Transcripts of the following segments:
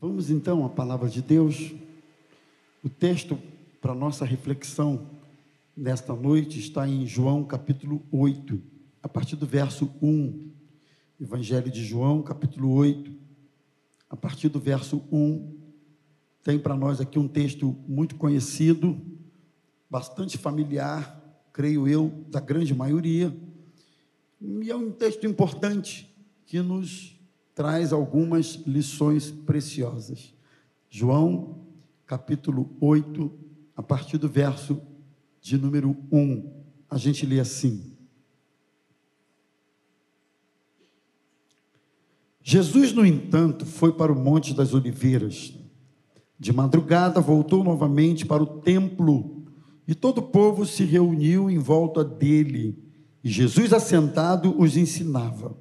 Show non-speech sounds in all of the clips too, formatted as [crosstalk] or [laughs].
Vamos então à palavra de Deus. O texto para nossa reflexão nesta noite está em João capítulo 8, a partir do verso 1. Evangelho de João, capítulo 8, a partir do verso 1. Tem para nós aqui um texto muito conhecido, bastante familiar, creio eu, da grande maioria. E é um texto importante que nos traz algumas lições preciosas. João, capítulo 8, a partir do verso de número 1, a gente lê assim: Jesus, no entanto, foi para o Monte das Oliveiras. De madrugada voltou novamente para o templo e todo o povo se reuniu em volta dele. E Jesus, assentado, os ensinava.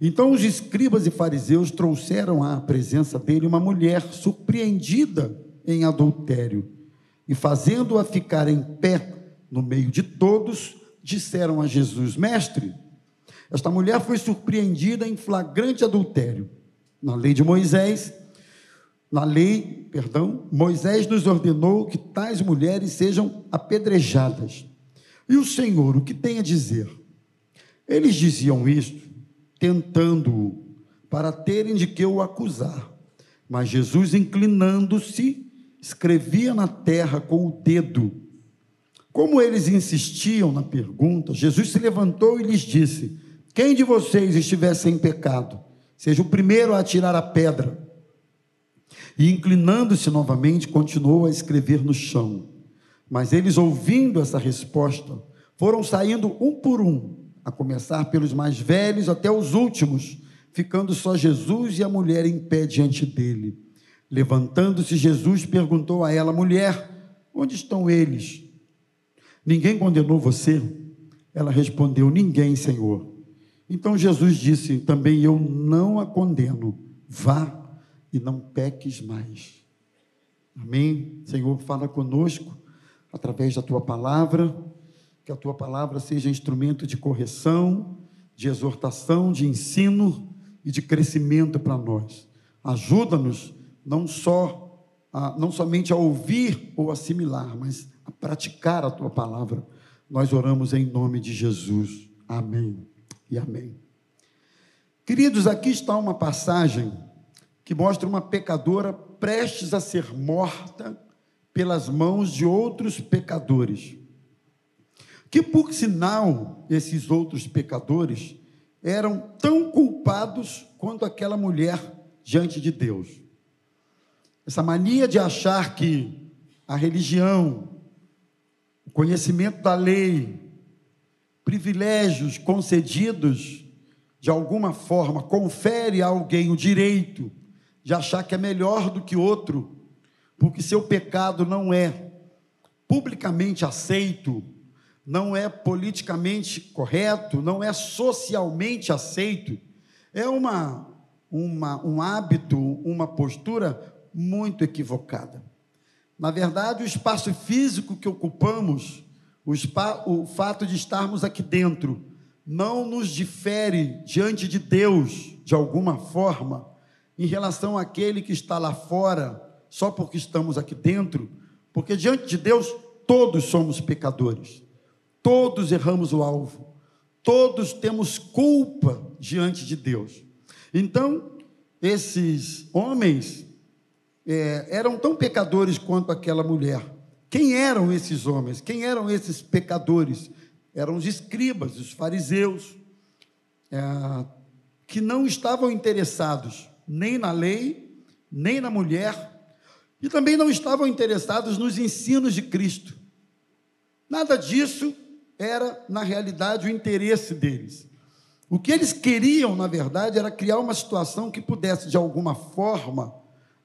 Então os escribas e fariseus trouxeram à presença dele uma mulher surpreendida em adultério e, fazendo-a ficar em pé no meio de todos, disseram a Jesus: Mestre, esta mulher foi surpreendida em flagrante adultério. Na lei de Moisés, na lei, perdão, Moisés nos ordenou que tais mulheres sejam apedrejadas. E o Senhor, o que tem a dizer? Eles diziam isto tentando-o, para terem de que o acusar. Mas Jesus, inclinando-se, escrevia na terra com o dedo. Como eles insistiam na pergunta, Jesus se levantou e lhes disse: Quem de vocês estiver sem pecado, seja o primeiro a atirar a pedra. E inclinando-se novamente, continuou a escrever no chão. Mas eles, ouvindo essa resposta, foram saindo um por um a começar pelos mais velhos até os últimos, ficando só Jesus e a mulher em pé diante dele. Levantando-se, Jesus perguntou a ela: Mulher, onde estão eles? Ninguém condenou você? Ela respondeu: Ninguém, Senhor. Então Jesus disse: Também eu não a condeno. Vá e não peques mais. Amém? Senhor, fala conosco através da tua palavra que a tua palavra seja instrumento de correção, de exortação, de ensino e de crescimento para nós. Ajuda-nos não só a, não somente a ouvir ou assimilar, mas a praticar a tua palavra. Nós oramos em nome de Jesus. Amém e amém. Queridos, aqui está uma passagem que mostra uma pecadora prestes a ser morta pelas mãos de outros pecadores que por sinal esses outros pecadores eram tão culpados quanto aquela mulher diante de Deus. Essa mania de achar que a religião, o conhecimento da lei, privilégios concedidos de alguma forma confere a alguém o direito de achar que é melhor do que outro, porque seu pecado não é publicamente aceito não é politicamente correto, não é socialmente aceito. É uma, uma, um hábito, uma postura muito equivocada. Na verdade, o espaço físico que ocupamos, o, spa, o fato de estarmos aqui dentro, não nos difere diante de Deus, de alguma forma, em relação àquele que está lá fora, só porque estamos aqui dentro, porque diante de Deus todos somos pecadores. Todos erramos o alvo, todos temos culpa diante de Deus. Então, esses homens é, eram tão pecadores quanto aquela mulher. Quem eram esses homens? Quem eram esses pecadores? Eram os escribas, os fariseus, é, que não estavam interessados nem na lei, nem na mulher, e também não estavam interessados nos ensinos de Cristo. Nada disso era, na realidade, o interesse deles. O que eles queriam, na verdade, era criar uma situação que pudesse, de alguma forma,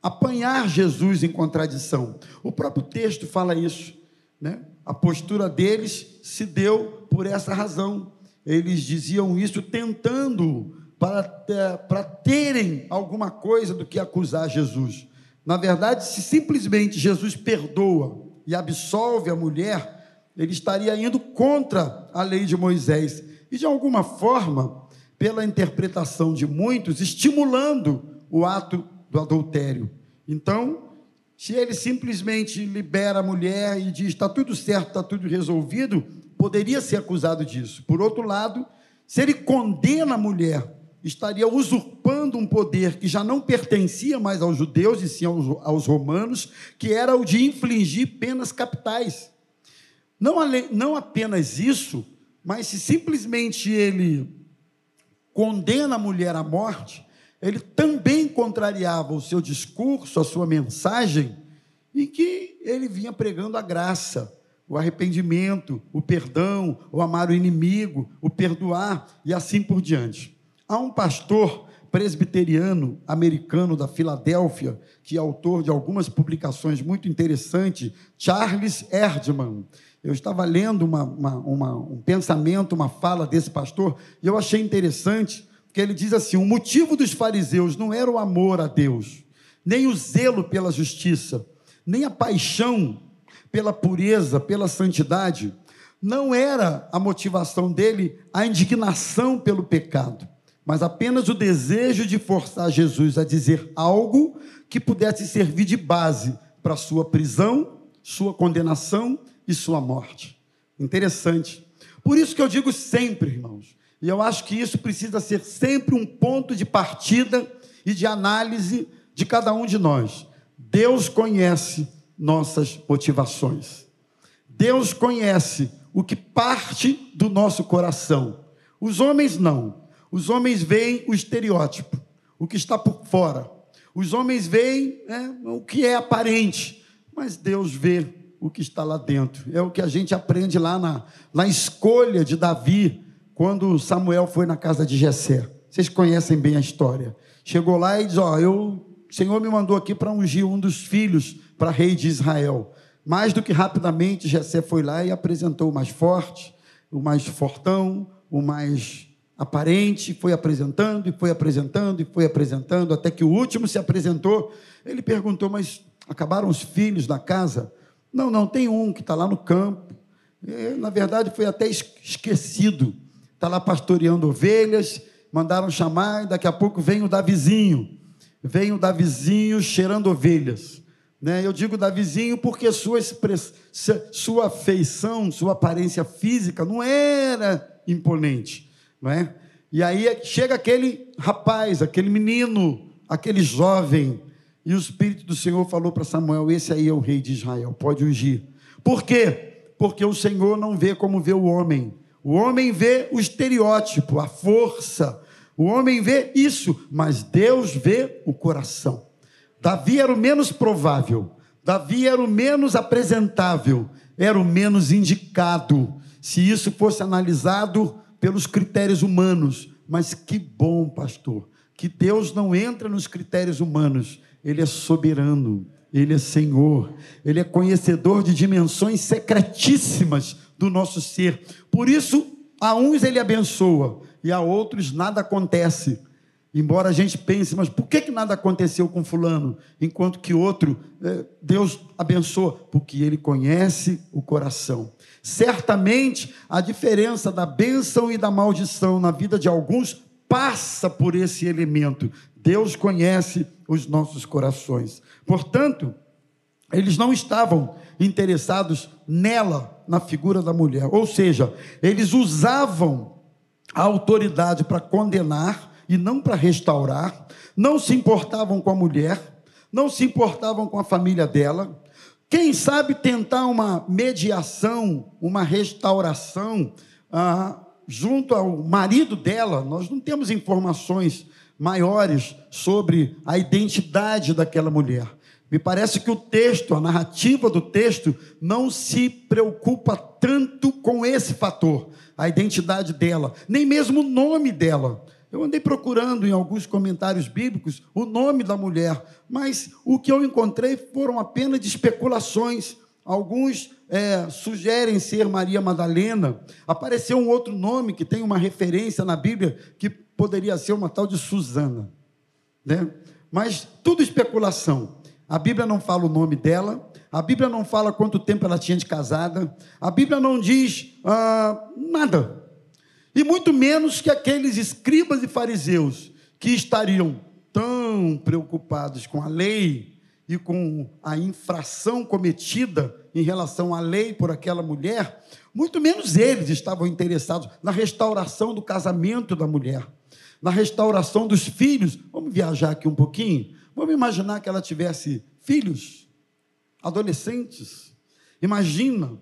apanhar Jesus em contradição. O próprio texto fala isso. Né? A postura deles se deu por essa razão. Eles diziam isso tentando para, para terem alguma coisa do que acusar Jesus. Na verdade, se simplesmente Jesus perdoa e absolve a mulher, ele estaria indo contra a lei de Moisés e, de alguma forma, pela interpretação de muitos, estimulando o ato do adultério. Então, se ele simplesmente libera a mulher e diz está tudo certo, está tudo resolvido, poderia ser acusado disso. Por outro lado, se ele condena a mulher, estaria usurpando um poder que já não pertencia mais aos judeus e sim aos, aos romanos, que era o de infligir penas capitais. Não, não apenas isso, mas se simplesmente ele condena a mulher à morte, ele também contrariava o seu discurso, a sua mensagem, em que ele vinha pregando a graça, o arrependimento, o perdão, o amar o inimigo, o perdoar e assim por diante. Há um pastor presbiteriano americano da Filadélfia, que é autor de algumas publicações muito interessantes, Charles Erdman. Eu estava lendo uma, uma, uma, um pensamento, uma fala desse pastor, e eu achei interessante, porque ele diz assim: o motivo dos fariseus não era o amor a Deus, nem o zelo pela justiça, nem a paixão pela pureza, pela santidade, não era a motivação dele a indignação pelo pecado mas apenas o desejo de forçar Jesus a dizer algo que pudesse servir de base para sua prisão, sua condenação e sua morte. Interessante. Por isso que eu digo sempre, irmãos, e eu acho que isso precisa ser sempre um ponto de partida e de análise de cada um de nós. Deus conhece nossas motivações. Deus conhece o que parte do nosso coração. Os homens não. Os homens veem o estereótipo, o que está por fora. Os homens veem né, o que é aparente, mas Deus vê o que está lá dentro. É o que a gente aprende lá na, na escolha de Davi, quando Samuel foi na casa de Jessé. Vocês conhecem bem a história. Chegou lá e diz: Ó, eu, o Senhor me mandou aqui para ungir um dos filhos para rei de Israel. Mais do que rapidamente, Jessé foi lá e apresentou o mais forte, o mais fortão, o mais aparente, foi apresentando e foi apresentando e foi apresentando, até que o último se apresentou. Ele perguntou: Mas acabaram os filhos da casa? Não, não, tem um que está lá no campo. E, na verdade, foi até esquecido. Está lá pastoreando ovelhas, mandaram chamar, e daqui a pouco vem o Davizinho. Vem o Davizinho cheirando ovelhas. Né? Eu digo Davizinho porque sua, sua feição, sua aparência física não era imponente não é? E aí chega aquele rapaz, aquele menino, aquele jovem, e o Espírito do Senhor falou para Samuel: Esse aí é o rei de Israel, pode ungir. Por quê? Porque o Senhor não vê como vê o homem. O homem vê o estereótipo, a força. O homem vê isso, mas Deus vê o coração. Davi era o menos provável, Davi era o menos apresentável, era o menos indicado. Se isso fosse analisado pelos critérios humanos. Mas que bom, pastor, que Deus não entra nos critérios humanos, Ele é soberano, Ele é Senhor, Ele é conhecedor de dimensões secretíssimas do nosso ser. Por isso, a uns Ele abençoa e a outros nada acontece. Embora a gente pense, mas por que, que nada aconteceu com Fulano, enquanto que outro, eh, Deus abençoa? Porque Ele conhece o coração. Certamente a diferença da bênção e da maldição na vida de alguns passa por esse elemento. Deus conhece os nossos corações. Portanto, eles não estavam interessados nela, na figura da mulher. Ou seja, eles usavam a autoridade para condenar e não para restaurar, não se importavam com a mulher, não se importavam com a família dela, quem sabe tentar uma mediação, uma restauração ah, junto ao marido dela. Nós não temos informações maiores sobre a identidade daquela mulher. Me parece que o texto, a narrativa do texto, não se preocupa tanto com esse fator, a identidade dela, nem mesmo o nome dela. Eu andei procurando em alguns comentários bíblicos o nome da mulher, mas o que eu encontrei foram apenas de especulações. Alguns é, sugerem ser Maria Madalena. Apareceu um outro nome que tem uma referência na Bíblia que poderia ser uma tal de Susana. Né? Mas tudo especulação. A Bíblia não fala o nome dela, a Bíblia não fala quanto tempo ela tinha de casada, a Bíblia não diz ah, nada e muito menos que aqueles escribas e fariseus que estariam tão preocupados com a lei e com a infração cometida em relação à lei por aquela mulher, muito menos eles estavam interessados na restauração do casamento da mulher, na restauração dos filhos. Vamos viajar aqui um pouquinho? Vamos imaginar que ela tivesse filhos, adolescentes. Imagina.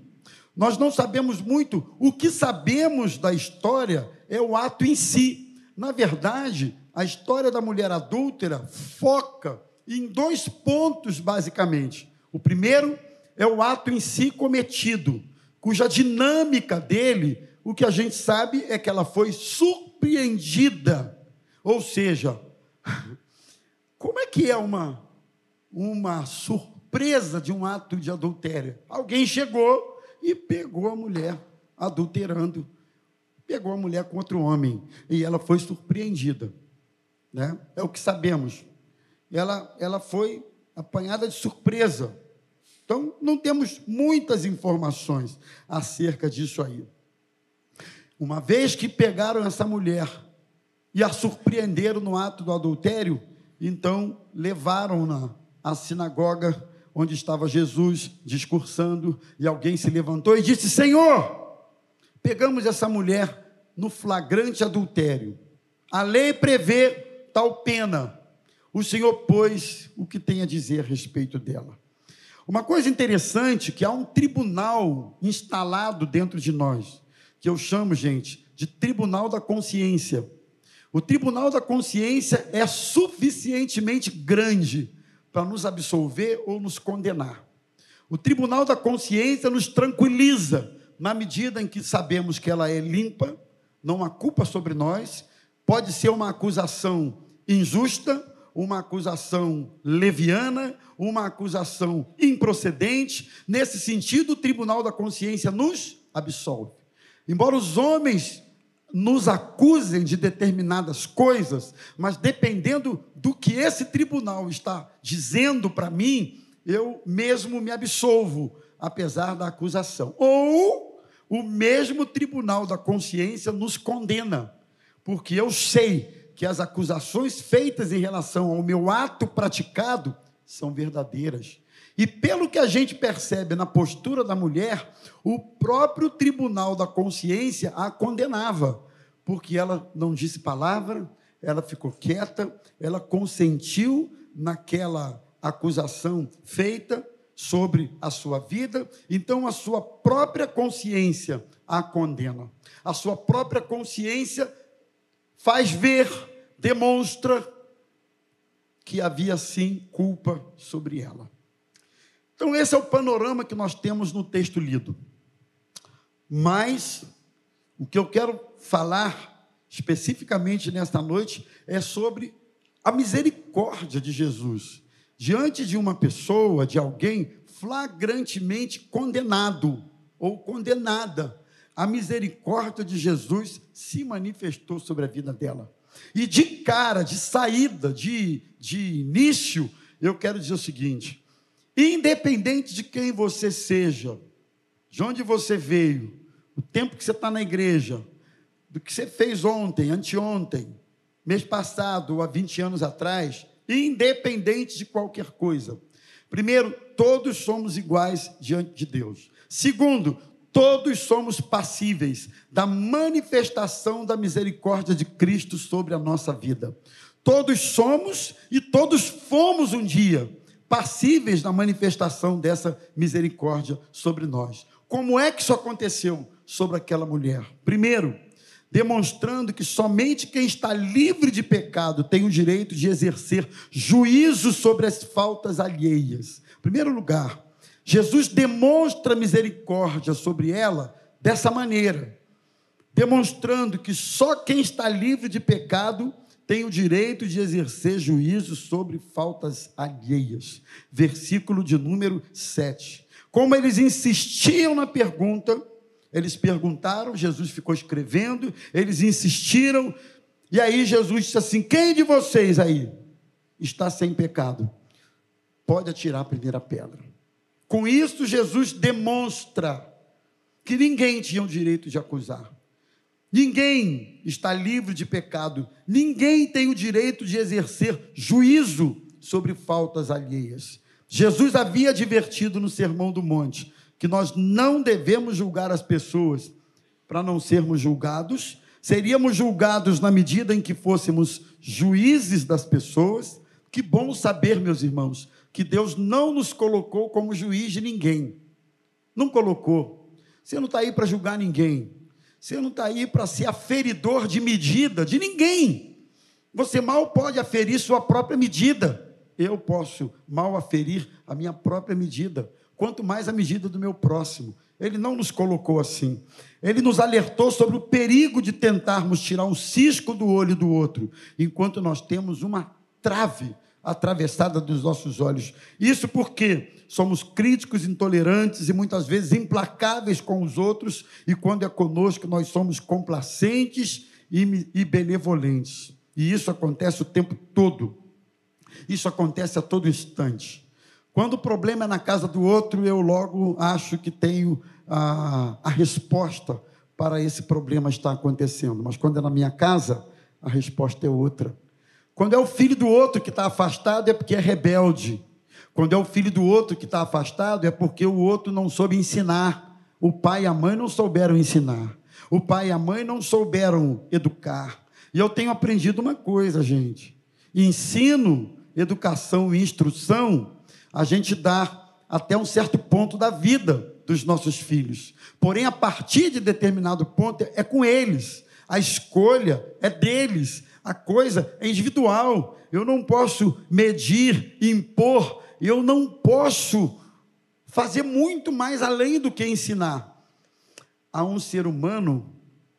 Nós não sabemos muito. O que sabemos da história é o ato em si. Na verdade, a história da mulher adúltera foca em dois pontos, basicamente. O primeiro é o ato em si cometido, cuja dinâmica dele, o que a gente sabe é que ela foi surpreendida. Ou seja, como é que é uma, uma surpresa de um ato de adultério? Alguém chegou e pegou a mulher adulterando, pegou a mulher com outro homem, e ela foi surpreendida. Né? É o que sabemos. Ela, ela foi apanhada de surpresa. Então, não temos muitas informações acerca disso aí. Uma vez que pegaram essa mulher e a surpreenderam no ato do adultério, então levaram-na à sinagoga onde estava Jesus discursando, e alguém se levantou e disse: Senhor, pegamos essa mulher no flagrante adultério. A lei prevê tal pena. O Senhor, pois, o que tem a dizer a respeito dela? Uma coisa interessante que há um tribunal instalado dentro de nós, que eu chamo, gente, de tribunal da consciência. O tribunal da consciência é suficientemente grande para nos absolver ou nos condenar. O tribunal da consciência nos tranquiliza na medida em que sabemos que ela é limpa, não há culpa sobre nós, pode ser uma acusação injusta, uma acusação leviana, uma acusação improcedente. Nesse sentido, o tribunal da consciência nos absolve. Embora os homens nos acusem de determinadas coisas, mas dependendo do que esse tribunal está dizendo para mim, eu mesmo me absolvo, apesar da acusação. Ou o mesmo tribunal da consciência nos condena, porque eu sei que as acusações feitas em relação ao meu ato praticado são verdadeiras. E pelo que a gente percebe na postura da mulher, o próprio tribunal da consciência a condenava, porque ela não disse palavra, ela ficou quieta, ela consentiu naquela acusação feita sobre a sua vida, então a sua própria consciência a condena. A sua própria consciência faz ver, demonstra que havia sim culpa sobre ela. Então, esse é o panorama que nós temos no texto lido. Mas, o que eu quero falar especificamente nesta noite é sobre a misericórdia de Jesus diante de uma pessoa, de alguém flagrantemente condenado ou condenada a misericórdia de Jesus se manifestou sobre a vida dela. E de cara, de saída, de, de início, eu quero dizer o seguinte: independente de quem você seja, de onde você veio, o tempo que você está na igreja, do que você fez ontem, anteontem, mês passado ou há 20 anos atrás, independente de qualquer coisa. Primeiro, todos somos iguais diante de Deus. Segundo, todos somos passíveis da manifestação da misericórdia de Cristo sobre a nossa vida. Todos somos e todos fomos um dia passíveis da manifestação dessa misericórdia sobre nós. Como é que isso aconteceu sobre aquela mulher? Primeiro, demonstrando que somente quem está livre de pecado tem o direito de exercer juízo sobre as faltas alheias. Em primeiro lugar, Jesus demonstra misericórdia sobre ela dessa maneira, demonstrando que só quem está livre de pecado tem o direito de exercer juízo sobre faltas alheias. Versículo de número 7. Como eles insistiam na pergunta, eles perguntaram, Jesus ficou escrevendo, eles insistiram, e aí Jesus disse assim: Quem de vocês aí está sem pecado? Pode atirar a primeira pedra. Com isso, Jesus demonstra que ninguém tinha o direito de acusar. Ninguém está livre de pecado. Ninguém tem o direito de exercer juízo sobre faltas alheias. Jesus havia advertido no Sermão do Monte que nós não devemos julgar as pessoas para não sermos julgados, seríamos julgados na medida em que fôssemos juízes das pessoas. Que bom saber, meus irmãos, que Deus não nos colocou como juiz de ninguém. Não colocou. Você não está aí para julgar ninguém. Você não está aí para ser aferidor de medida de ninguém. Você mal pode aferir sua própria medida. Eu posso mal aferir a minha própria medida, quanto mais a medida do meu próximo. Ele não nos colocou assim. Ele nos alertou sobre o perigo de tentarmos tirar um cisco do olho do outro, enquanto nós temos uma trave atravessada dos nossos olhos. Isso porque somos críticos, intolerantes e muitas vezes implacáveis com os outros, e quando é conosco, nós somos complacentes e benevolentes. E isso acontece o tempo todo. Isso acontece a todo instante. Quando o problema é na casa do outro, eu logo acho que tenho a, a resposta para esse problema estar acontecendo. Mas quando é na minha casa, a resposta é outra. Quando é o filho do outro que está afastado, é porque é rebelde. Quando é o filho do outro que está afastado, é porque o outro não soube ensinar. O pai e a mãe não souberam ensinar. O pai e a mãe não souberam educar. E eu tenho aprendido uma coisa, gente. Ensino, educação e instrução, a gente dá até um certo ponto da vida dos nossos filhos. Porém, a partir de determinado ponto, é com eles. A escolha é deles a coisa é individual. Eu não posso medir, impor, eu não posso fazer muito mais além do que ensinar a um ser humano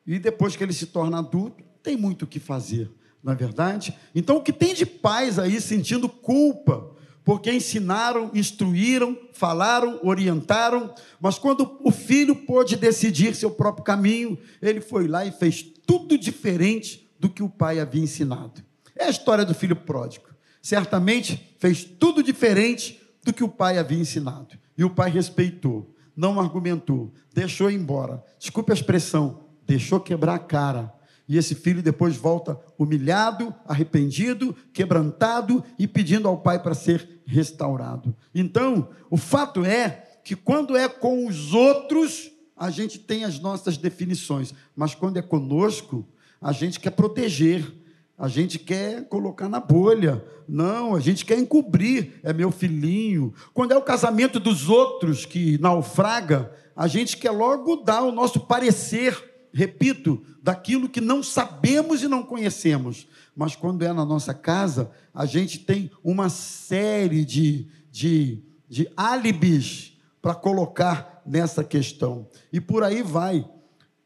e depois que ele se torna adulto, tem muito o que fazer, não é verdade? Então, o que tem de pais aí sentindo culpa, porque ensinaram, instruíram, falaram, orientaram, mas quando o filho pôde decidir seu próprio caminho, ele foi lá e fez tudo diferente do que o pai havia ensinado. É a história do filho pródigo. Certamente fez tudo diferente do que o pai havia ensinado. E o pai respeitou, não argumentou, deixou embora. Desculpe a expressão, deixou quebrar a cara. E esse filho depois volta humilhado, arrependido, quebrantado e pedindo ao pai para ser restaurado. Então, o fato é que quando é com os outros, a gente tem as nossas definições, mas quando é conosco, a gente quer proteger, a gente quer colocar na bolha. Não, a gente quer encobrir. É meu filhinho. Quando é o casamento dos outros que naufraga, a gente quer logo dar o nosso parecer, repito, daquilo que não sabemos e não conhecemos. Mas quando é na nossa casa, a gente tem uma série de, de, de álibis para colocar nessa questão. E por aí vai.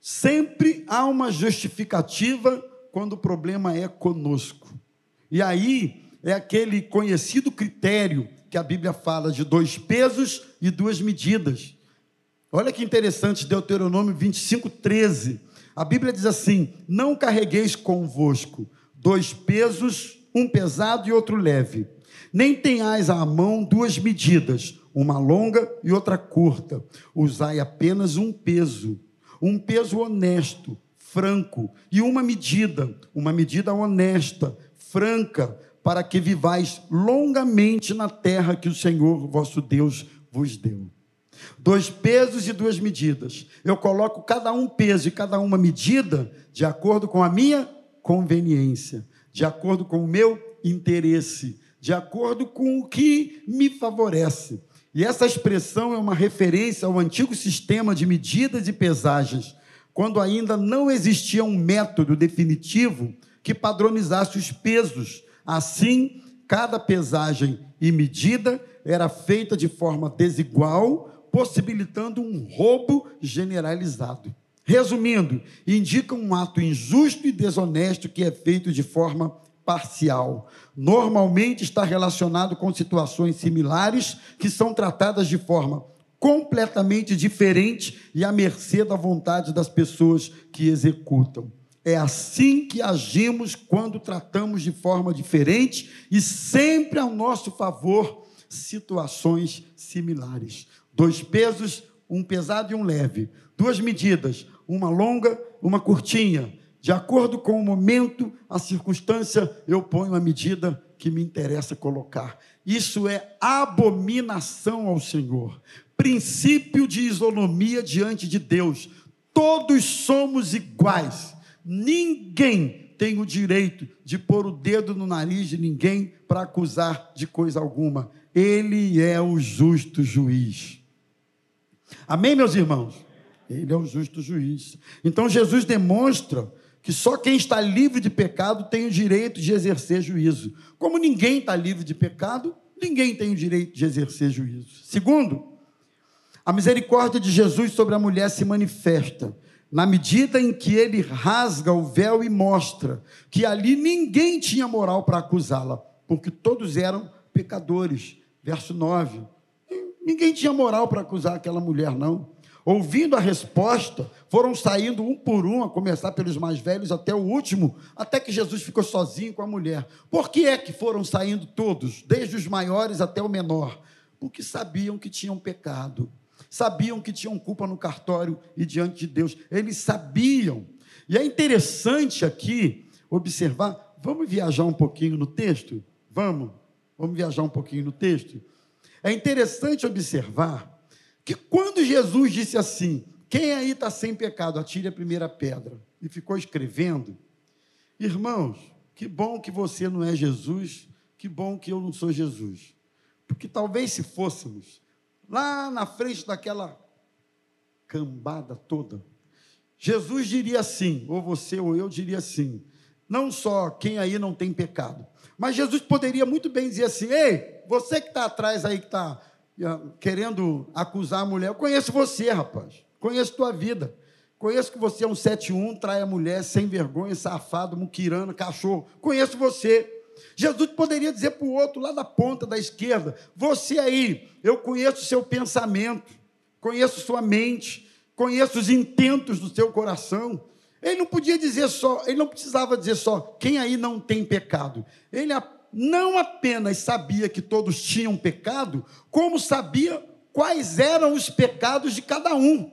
Sempre há uma justificativa quando o problema é conosco. E aí é aquele conhecido critério que a Bíblia fala de dois pesos e duas medidas. Olha que interessante, Deuteronômio 25, 13. A Bíblia diz assim: Não carregueis convosco dois pesos, um pesado e outro leve. Nem tenhais à mão duas medidas, uma longa e outra curta. Usai apenas um peso um peso honesto, franco, e uma medida, uma medida honesta, franca, para que vivais longamente na terra que o Senhor vosso Deus vos deu. Dois pesos e duas medidas. Eu coloco cada um peso e cada uma medida de acordo com a minha conveniência, de acordo com o meu interesse, de acordo com o que me favorece. E essa expressão é uma referência ao antigo sistema de medidas e pesagens, quando ainda não existia um método definitivo que padronizasse os pesos. Assim, cada pesagem e medida era feita de forma desigual, possibilitando um roubo generalizado. Resumindo, indica um ato injusto e desonesto que é feito de forma parcial. Normalmente está relacionado com situações similares que são tratadas de forma completamente diferente e à mercê da vontade das pessoas que executam. É assim que agimos quando tratamos de forma diferente e sempre ao nosso favor situações similares. Dois pesos, um pesado e um leve. Duas medidas, uma longa, uma curtinha de acordo com o momento, a circunstância, eu ponho a medida que me interessa colocar. Isso é abominação ao Senhor. Princípio de isonomia diante de Deus. Todos somos iguais. Ninguém tem o direito de pôr o dedo no nariz de ninguém para acusar de coisa alguma. Ele é o justo juiz. Amém, meus irmãos? Ele é o justo juiz. Então Jesus demonstra que só quem está livre de pecado tem o direito de exercer juízo. Como ninguém está livre de pecado, ninguém tem o direito de exercer juízo. Segundo, a misericórdia de Jesus sobre a mulher se manifesta na medida em que ele rasga o véu e mostra que ali ninguém tinha moral para acusá-la, porque todos eram pecadores. Verso 9. Ninguém tinha moral para acusar aquela mulher, não. Ouvindo a resposta, foram saindo um por um, a começar pelos mais velhos até o último, até que Jesus ficou sozinho com a mulher. Por que é que foram saindo todos, desde os maiores até o menor? Porque sabiam que tinham pecado, sabiam que tinham culpa no cartório e diante de Deus. Eles sabiam. E é interessante aqui observar. Vamos viajar um pouquinho no texto? Vamos? Vamos viajar um pouquinho no texto? É interessante observar que quando Jesus disse assim: Quem aí está sem pecado, atire a primeira pedra, e ficou escrevendo, irmãos, que bom que você não é Jesus, que bom que eu não sou Jesus. Porque talvez se fôssemos lá na frente daquela cambada toda, Jesus diria assim, ou você ou eu diria assim, não só quem aí não tem pecado, mas Jesus poderia muito bem dizer assim: ei, você que está atrás aí, que está querendo acusar a mulher. Eu conheço você, rapaz. Conheço tua vida. Conheço que você é um 71, trai a mulher, sem vergonha, safado, muquirano, cachorro. Conheço você. Jesus poderia dizer para o outro lá da ponta da esquerda: Você aí, eu conheço o seu pensamento, conheço sua mente, conheço os intentos do seu coração. Ele não podia dizer só, ele não precisava dizer só, quem aí não tem pecado. Ele não apenas sabia que todos tinham pecado, como sabia quais eram os pecados de cada um,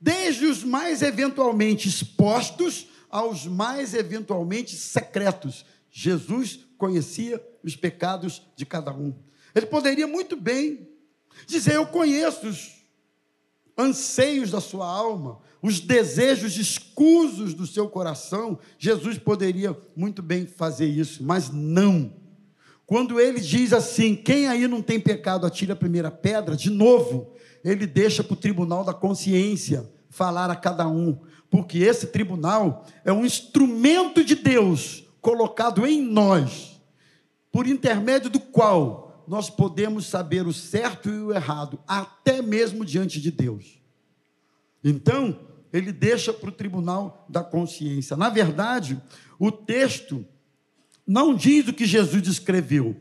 desde os mais eventualmente expostos aos mais eventualmente secretos. Jesus conhecia os pecados de cada um. Ele poderia muito bem dizer: Eu conheço os anseios da sua alma, os desejos escusos do seu coração, Jesus poderia muito bem fazer isso, mas não. Quando ele diz assim: quem aí não tem pecado, atire a primeira pedra, de novo, ele deixa para o tribunal da consciência falar a cada um, porque esse tribunal é um instrumento de Deus colocado em nós, por intermédio do qual nós podemos saber o certo e o errado, até mesmo diante de Deus. Então, ele deixa para o tribunal da consciência. Na verdade, o texto não diz o que Jesus escreveu,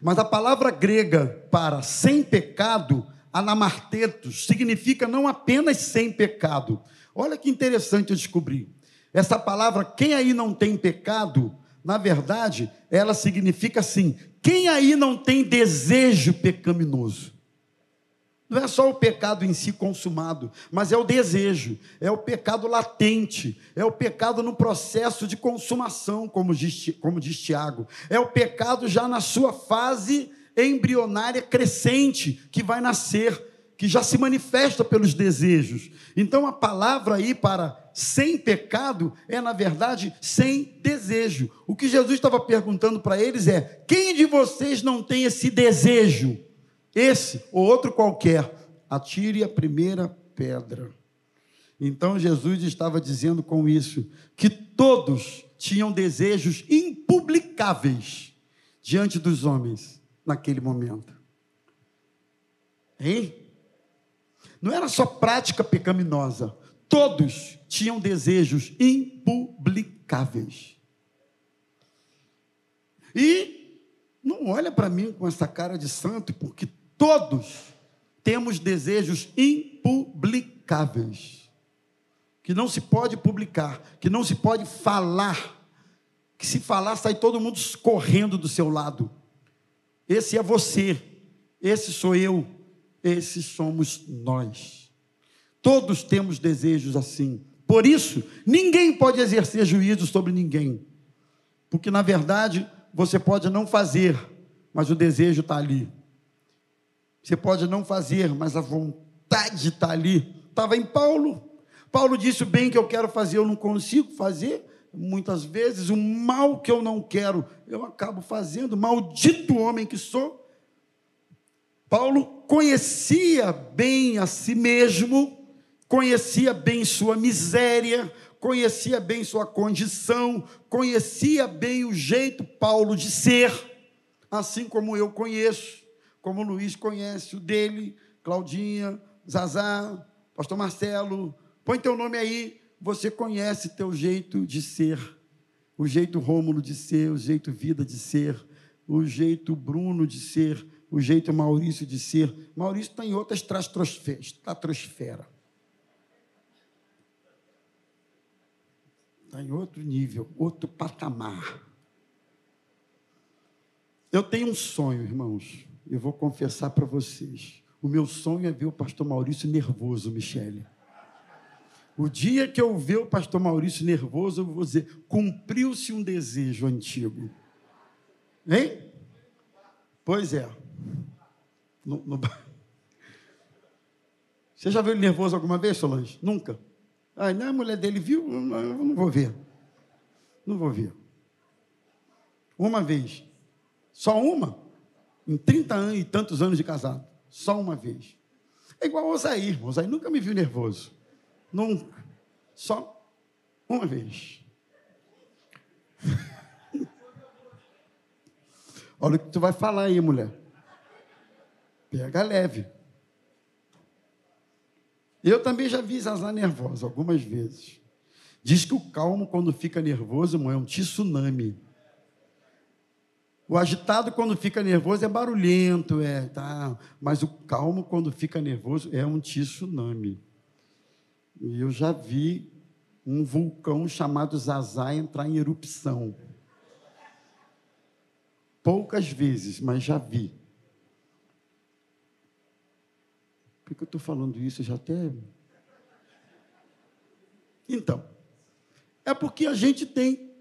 mas a palavra grega para sem pecado, anamartetos, significa não apenas sem pecado. Olha que interessante eu descobri. Essa palavra, quem aí não tem pecado, na verdade, ela significa assim: quem aí não tem desejo pecaminoso? Não é só o pecado em si consumado, mas é o desejo, é o pecado latente, é o pecado no processo de consumação, como diz, como diz Tiago, é o pecado já na sua fase embrionária crescente, que vai nascer, que já se manifesta pelos desejos. Então a palavra aí para sem pecado é, na verdade, sem desejo. O que Jesus estava perguntando para eles é: quem de vocês não tem esse desejo? esse ou outro qualquer, atire a primeira pedra. Então Jesus estava dizendo com isso que todos tinham desejos impublicáveis diante dos homens naquele momento. Hein? Não era só prática pecaminosa, todos tinham desejos impublicáveis. E não olha para mim com essa cara de santo, porque Todos temos desejos impublicáveis, que não se pode publicar, que não se pode falar, que se falar sai todo mundo correndo do seu lado. Esse é você, esse sou eu, esses somos nós. Todos temos desejos assim. Por isso, ninguém pode exercer juízo sobre ninguém. Porque, na verdade, você pode não fazer, mas o desejo está ali. Você pode não fazer, mas a vontade está ali. Estava em Paulo. Paulo disse: o bem que eu quero fazer, eu não consigo fazer. Muitas vezes, o mal que eu não quero, eu acabo fazendo. Maldito homem que sou. Paulo conhecia bem a si mesmo, conhecia bem sua miséria, conhecia bem sua condição, conhecia bem o jeito Paulo de ser, assim como eu conheço, como Luiz conhece o dele, Claudinha, Zazá, Pastor Marcelo, põe teu nome aí, você conhece teu jeito de ser, o jeito Rômulo de ser, o jeito Vida de ser, o jeito Bruno de ser, o jeito Maurício de ser. Maurício está em outra estratosfera. Está em outro nível, outro patamar. Eu tenho um sonho, irmãos. Eu vou confessar para vocês. O meu sonho é ver o pastor Maurício nervoso, Michele. O dia que eu ver o pastor Maurício nervoso, eu vou dizer: cumpriu-se um desejo antigo. Hein? Pois é. No, no... Você já viu ele nervoso alguma vez, Solange? Nunca. Não, a mulher dele viu, eu não vou ver. Não vou ver. Uma vez. Só uma? Em 30 anos e tantos anos de casado. Só uma vez. É igual o Osair, irmão. Osair nunca me viu nervoso. Nunca. Só uma vez. [laughs] Olha o que tu vai falar aí, mulher. Pega leve. Eu também já vi Zazá nervosa algumas vezes. Diz que o calmo, quando fica nervoso, é um tsunami. O agitado, quando fica nervoso, é barulhento, é, tá. Mas o calmo, quando fica nervoso, é um tsunami. E eu já vi um vulcão chamado Zazá entrar em erupção. Poucas vezes, mas já vi. Por que eu estou falando isso? Eu já até. Então, é porque a gente tem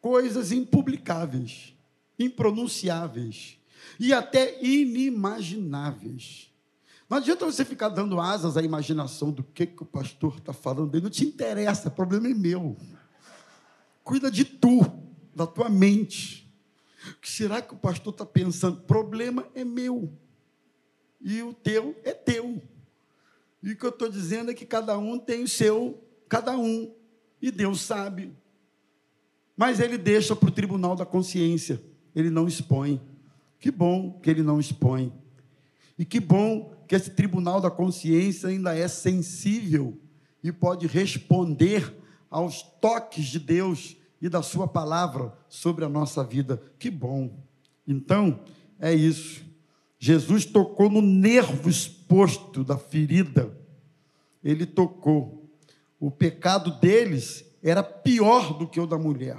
coisas impublicáveis, impronunciáveis e até inimagináveis. Não adianta você ficar dando asas à imaginação do que, que o pastor está falando, ele não te interessa, o problema é meu. Cuida de tu, da tua mente. O que será que o pastor está pensando? Problema é meu e o teu é teu. E o que eu estou dizendo é que cada um tem o seu, cada um, e Deus sabe. Mas ele deixa para o tribunal da consciência, ele não expõe. Que bom que ele não expõe. E que bom que esse tribunal da consciência ainda é sensível e pode responder aos toques de Deus e da Sua palavra sobre a nossa vida. Que bom. Então, é isso. Jesus tocou no nervo exposto da ferida. Ele tocou. O pecado deles era pior do que o da mulher.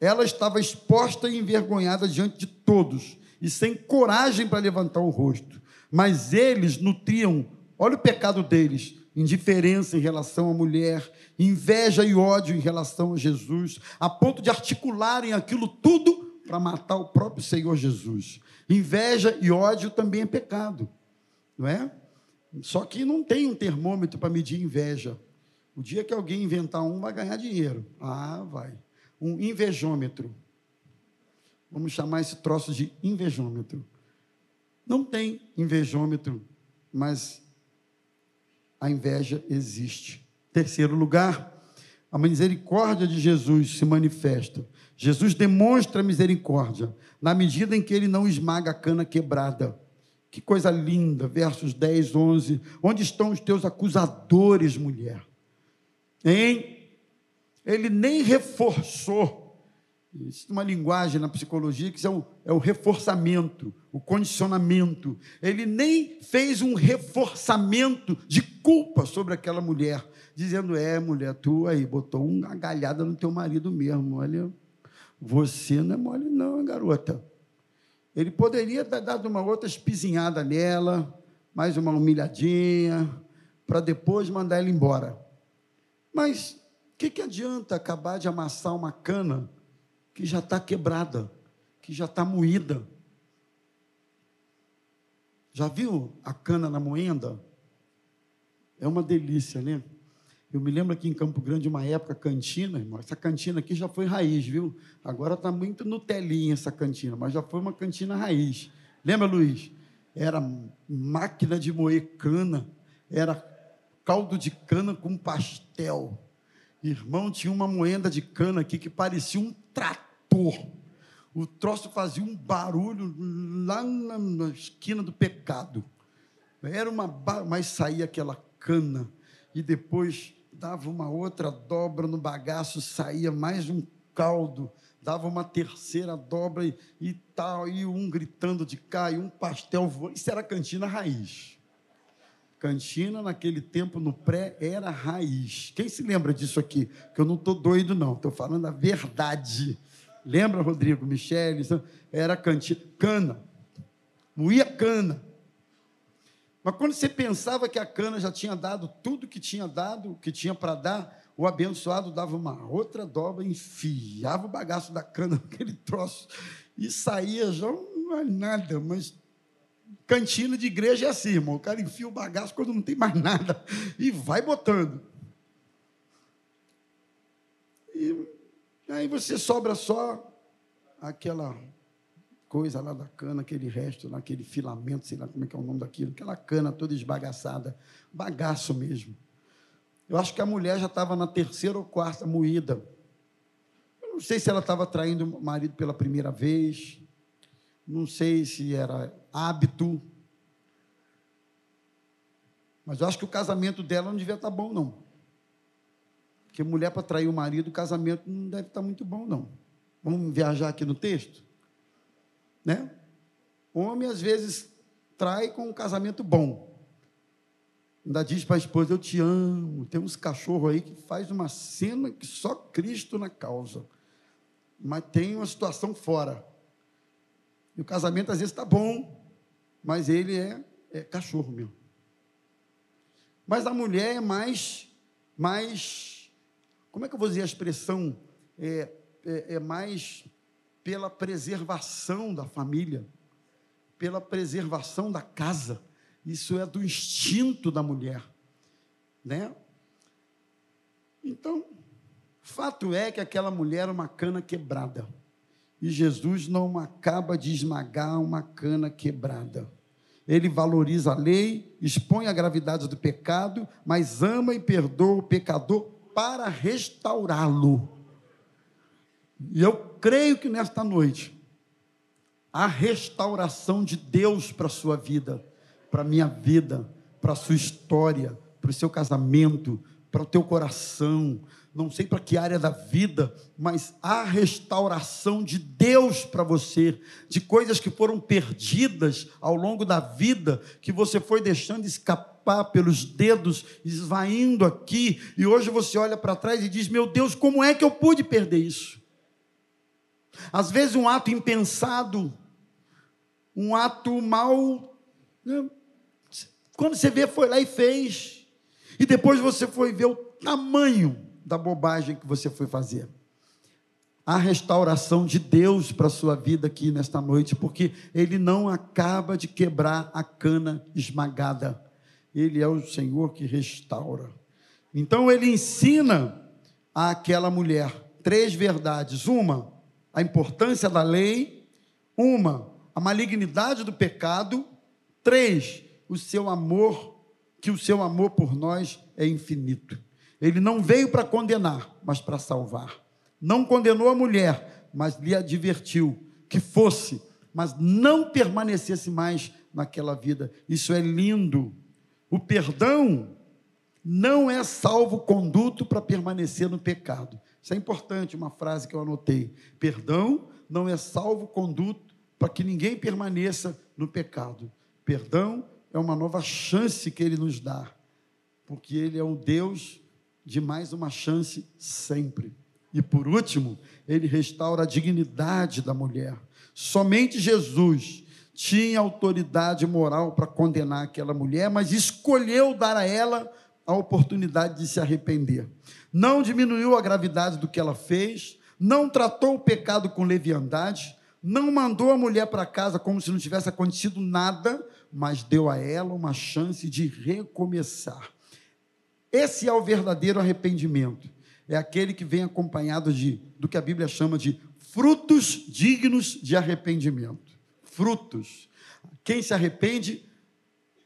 Ela estava exposta e envergonhada diante de todos e sem coragem para levantar o rosto. Mas eles nutriam, olha o pecado deles: indiferença em relação à mulher, inveja e ódio em relação a Jesus, a ponto de articularem aquilo tudo para matar o próprio Senhor Jesus. Inveja e ódio também é pecado, não é? Só que não tem um termômetro para medir inveja. O dia que alguém inventar um, vai ganhar dinheiro. Ah, vai. Um invejômetro. Vamos chamar esse troço de invejômetro. Não tem invejômetro, mas a inveja existe. Terceiro lugar, a misericórdia de Jesus se manifesta. Jesus demonstra misericórdia na medida em que ele não esmaga a cana quebrada. Que coisa linda, versos 10, 11. Onde estão os teus acusadores, mulher? Hein? Ele nem reforçou. Existe uma linguagem na psicologia que é o, é o reforçamento, o condicionamento. Ele nem fez um reforçamento de culpa sobre aquela mulher dizendo: É, mulher, tu aí botou uma galhada no teu marido mesmo. Olha, você não é mole, não, garota. Ele poderia ter dado uma outra espizinhada nela, mais uma humilhadinha, para depois mandar ela embora. Mas o que, que adianta acabar de amassar uma cana que já está quebrada, que já está moída. Já viu a cana na moenda? É uma delícia, né? Eu me lembro aqui em Campo Grande, uma época, cantina, irmão. Essa cantina aqui já foi raiz, viu? Agora está muito Nutelinha essa cantina, mas já foi uma cantina raiz. Lembra, Luiz? Era máquina de moer cana, era caldo de cana com pastel. Irmão, tinha uma moenda de cana aqui que parecia um trator. O troço fazia um barulho lá na, na esquina do pecado. Era uma, mas saía aquela cana e depois dava uma outra dobra no bagaço, saía mais um caldo, dava uma terceira dobra e, e tal, e um gritando de cá, e um pastel voando. Isso era cantina raiz. Cantina, naquele tempo, no pré, era raiz. Quem se lembra disso aqui? Que eu não estou doido, não, estou falando a verdade. Lembra, Rodrigo, Michele? Era cantina, cana. Moía cana mas quando você pensava que a cana já tinha dado tudo que tinha dado, que tinha para dar, o abençoado dava uma outra dobra, enfiava o bagaço da cana [laughs] naquele troço e saía já não é nada, mas cantina de igreja é assim, irmão. O cara enfia o bagaço quando não tem mais [laughs] nada e vai botando. E aí você sobra só aquela coisa lá da cana, aquele resto, naquele filamento, sei lá como é que é o nome daquilo, aquela cana toda esbagaçada, bagaço mesmo. Eu acho que a mulher já estava na terceira ou quarta moída. Eu não sei se ela estava traindo o marido pela primeira vez, não sei se era hábito, mas eu acho que o casamento dela não devia estar tá bom, não. Porque mulher para trair o marido, o casamento não deve estar tá muito bom, não. Vamos viajar aqui no texto? Né? Homem, às vezes, trai com um casamento bom. Ainda diz para a esposa, eu te amo. Tem uns cachorros aí que faz uma cena que só Cristo na causa. Mas tem uma situação fora. E o casamento, às vezes, está bom, mas ele é, é cachorro meu. Mas a mulher é mais, mais, como é que eu vou dizer a expressão? É, é, é mais pela preservação da família, pela preservação da casa. Isso é do instinto da mulher, né? Então, fato é que aquela mulher é uma cana quebrada. E Jesus não acaba de esmagar uma cana quebrada. Ele valoriza a lei, expõe a gravidade do pecado, mas ama e perdoa o pecador para restaurá-lo. E eu creio que nesta noite, a restauração de Deus para a sua vida, para a minha vida, para a sua história, para o seu casamento, para o teu coração, não sei para que área da vida, mas a restauração de Deus para você, de coisas que foram perdidas ao longo da vida, que você foi deixando escapar pelos dedos, esvaindo aqui, e hoje você olha para trás e diz: Meu Deus, como é que eu pude perder isso? Às vezes, um ato impensado, um ato mal. Né? Quando você vê, foi lá e fez. E depois você foi ver o tamanho da bobagem que você foi fazer. A restauração de Deus para a sua vida aqui nesta noite, porque Ele não acaba de quebrar a cana esmagada. Ele é o Senhor que restaura. Então ele ensina àquela mulher três verdades. Uma, a importância da lei. Uma, a malignidade do pecado. Três, o seu amor, que o seu amor por nós é infinito. Ele não veio para condenar, mas para salvar. Não condenou a mulher, mas lhe advertiu que fosse, mas não permanecesse mais naquela vida. Isso é lindo. O perdão não é salvo-conduto para permanecer no pecado. Isso é importante, uma frase que eu anotei. Perdão não é salvo-conduto para que ninguém permaneça no pecado. Perdão é uma nova chance que ele nos dá, porque ele é um Deus de mais uma chance sempre. E por último, ele restaura a dignidade da mulher. Somente Jesus tinha autoridade moral para condenar aquela mulher, mas escolheu dar a ela a oportunidade de se arrepender. Não diminuiu a gravidade do que ela fez, não tratou o pecado com leviandade, não mandou a mulher para casa como se não tivesse acontecido nada, mas deu a ela uma chance de recomeçar. Esse é o verdadeiro arrependimento. É aquele que vem acompanhado de do que a Bíblia chama de frutos dignos de arrependimento. Frutos. Quem se arrepende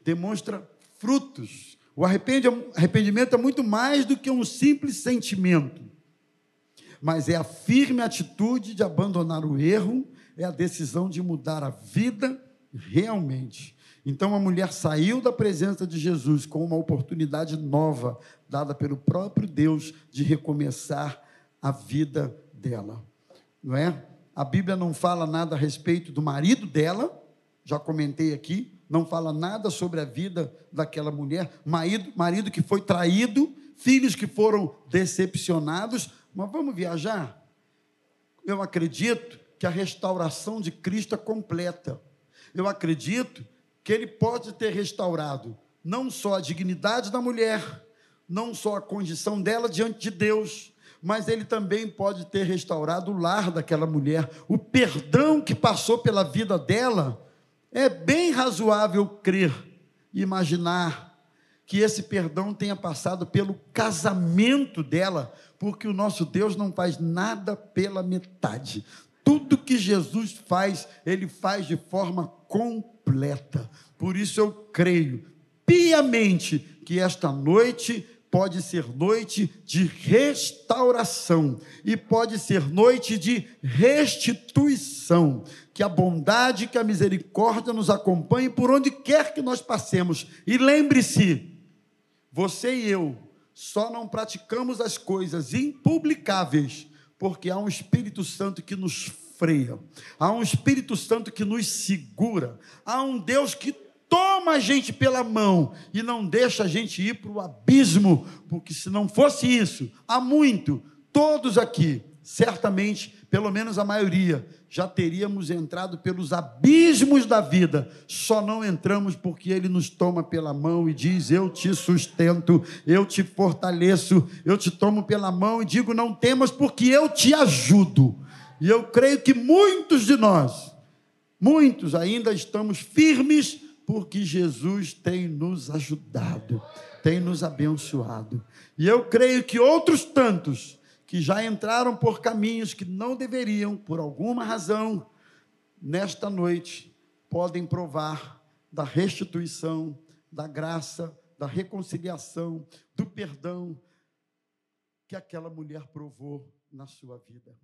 demonstra frutos. O arrependimento é muito mais do que um simples sentimento, mas é a firme atitude de abandonar o erro, é a decisão de mudar a vida realmente. Então a mulher saiu da presença de Jesus com uma oportunidade nova, dada pelo próprio Deus, de recomeçar a vida dela. Não é? A Bíblia não fala nada a respeito do marido dela, já comentei aqui, não fala nada sobre a vida daquela mulher, marido, marido que foi traído, filhos que foram decepcionados. Mas vamos viajar? Eu acredito que a restauração de Cristo é completa. Eu acredito que ele pode ter restaurado não só a dignidade da mulher, não só a condição dela diante de Deus, mas ele também pode ter restaurado o lar daquela mulher, o perdão que passou pela vida dela é bem razoável crer e imaginar que esse perdão tenha passado pelo casamento dela, porque o nosso Deus não faz nada pela metade. Tudo que Jesus faz, ele faz de forma completa. Por isso eu creio piamente que esta noite pode ser noite de restauração e pode ser noite de restituição. Que a bondade, que a misericórdia nos acompanhe por onde quer que nós passemos. E lembre-se, você e eu só não praticamos as coisas impublicáveis porque há um Espírito Santo que nos freia, há um Espírito Santo que nos segura, há um Deus que toma a gente pela mão e não deixa a gente ir para o abismo, porque se não fosse isso, há muito, todos aqui, certamente, pelo menos a maioria, já teríamos entrado pelos abismos da vida, só não entramos porque Ele nos toma pela mão e diz: Eu te sustento, eu te fortaleço, eu te tomo pela mão e digo: Não temas, porque eu te ajudo. E eu creio que muitos de nós, muitos ainda estamos firmes porque Jesus tem nos ajudado, tem nos abençoado. E eu creio que outros tantos que já entraram por caminhos que não deveriam, por alguma razão, nesta noite, podem provar da restituição, da graça, da reconciliação, do perdão que aquela mulher provou na sua vida.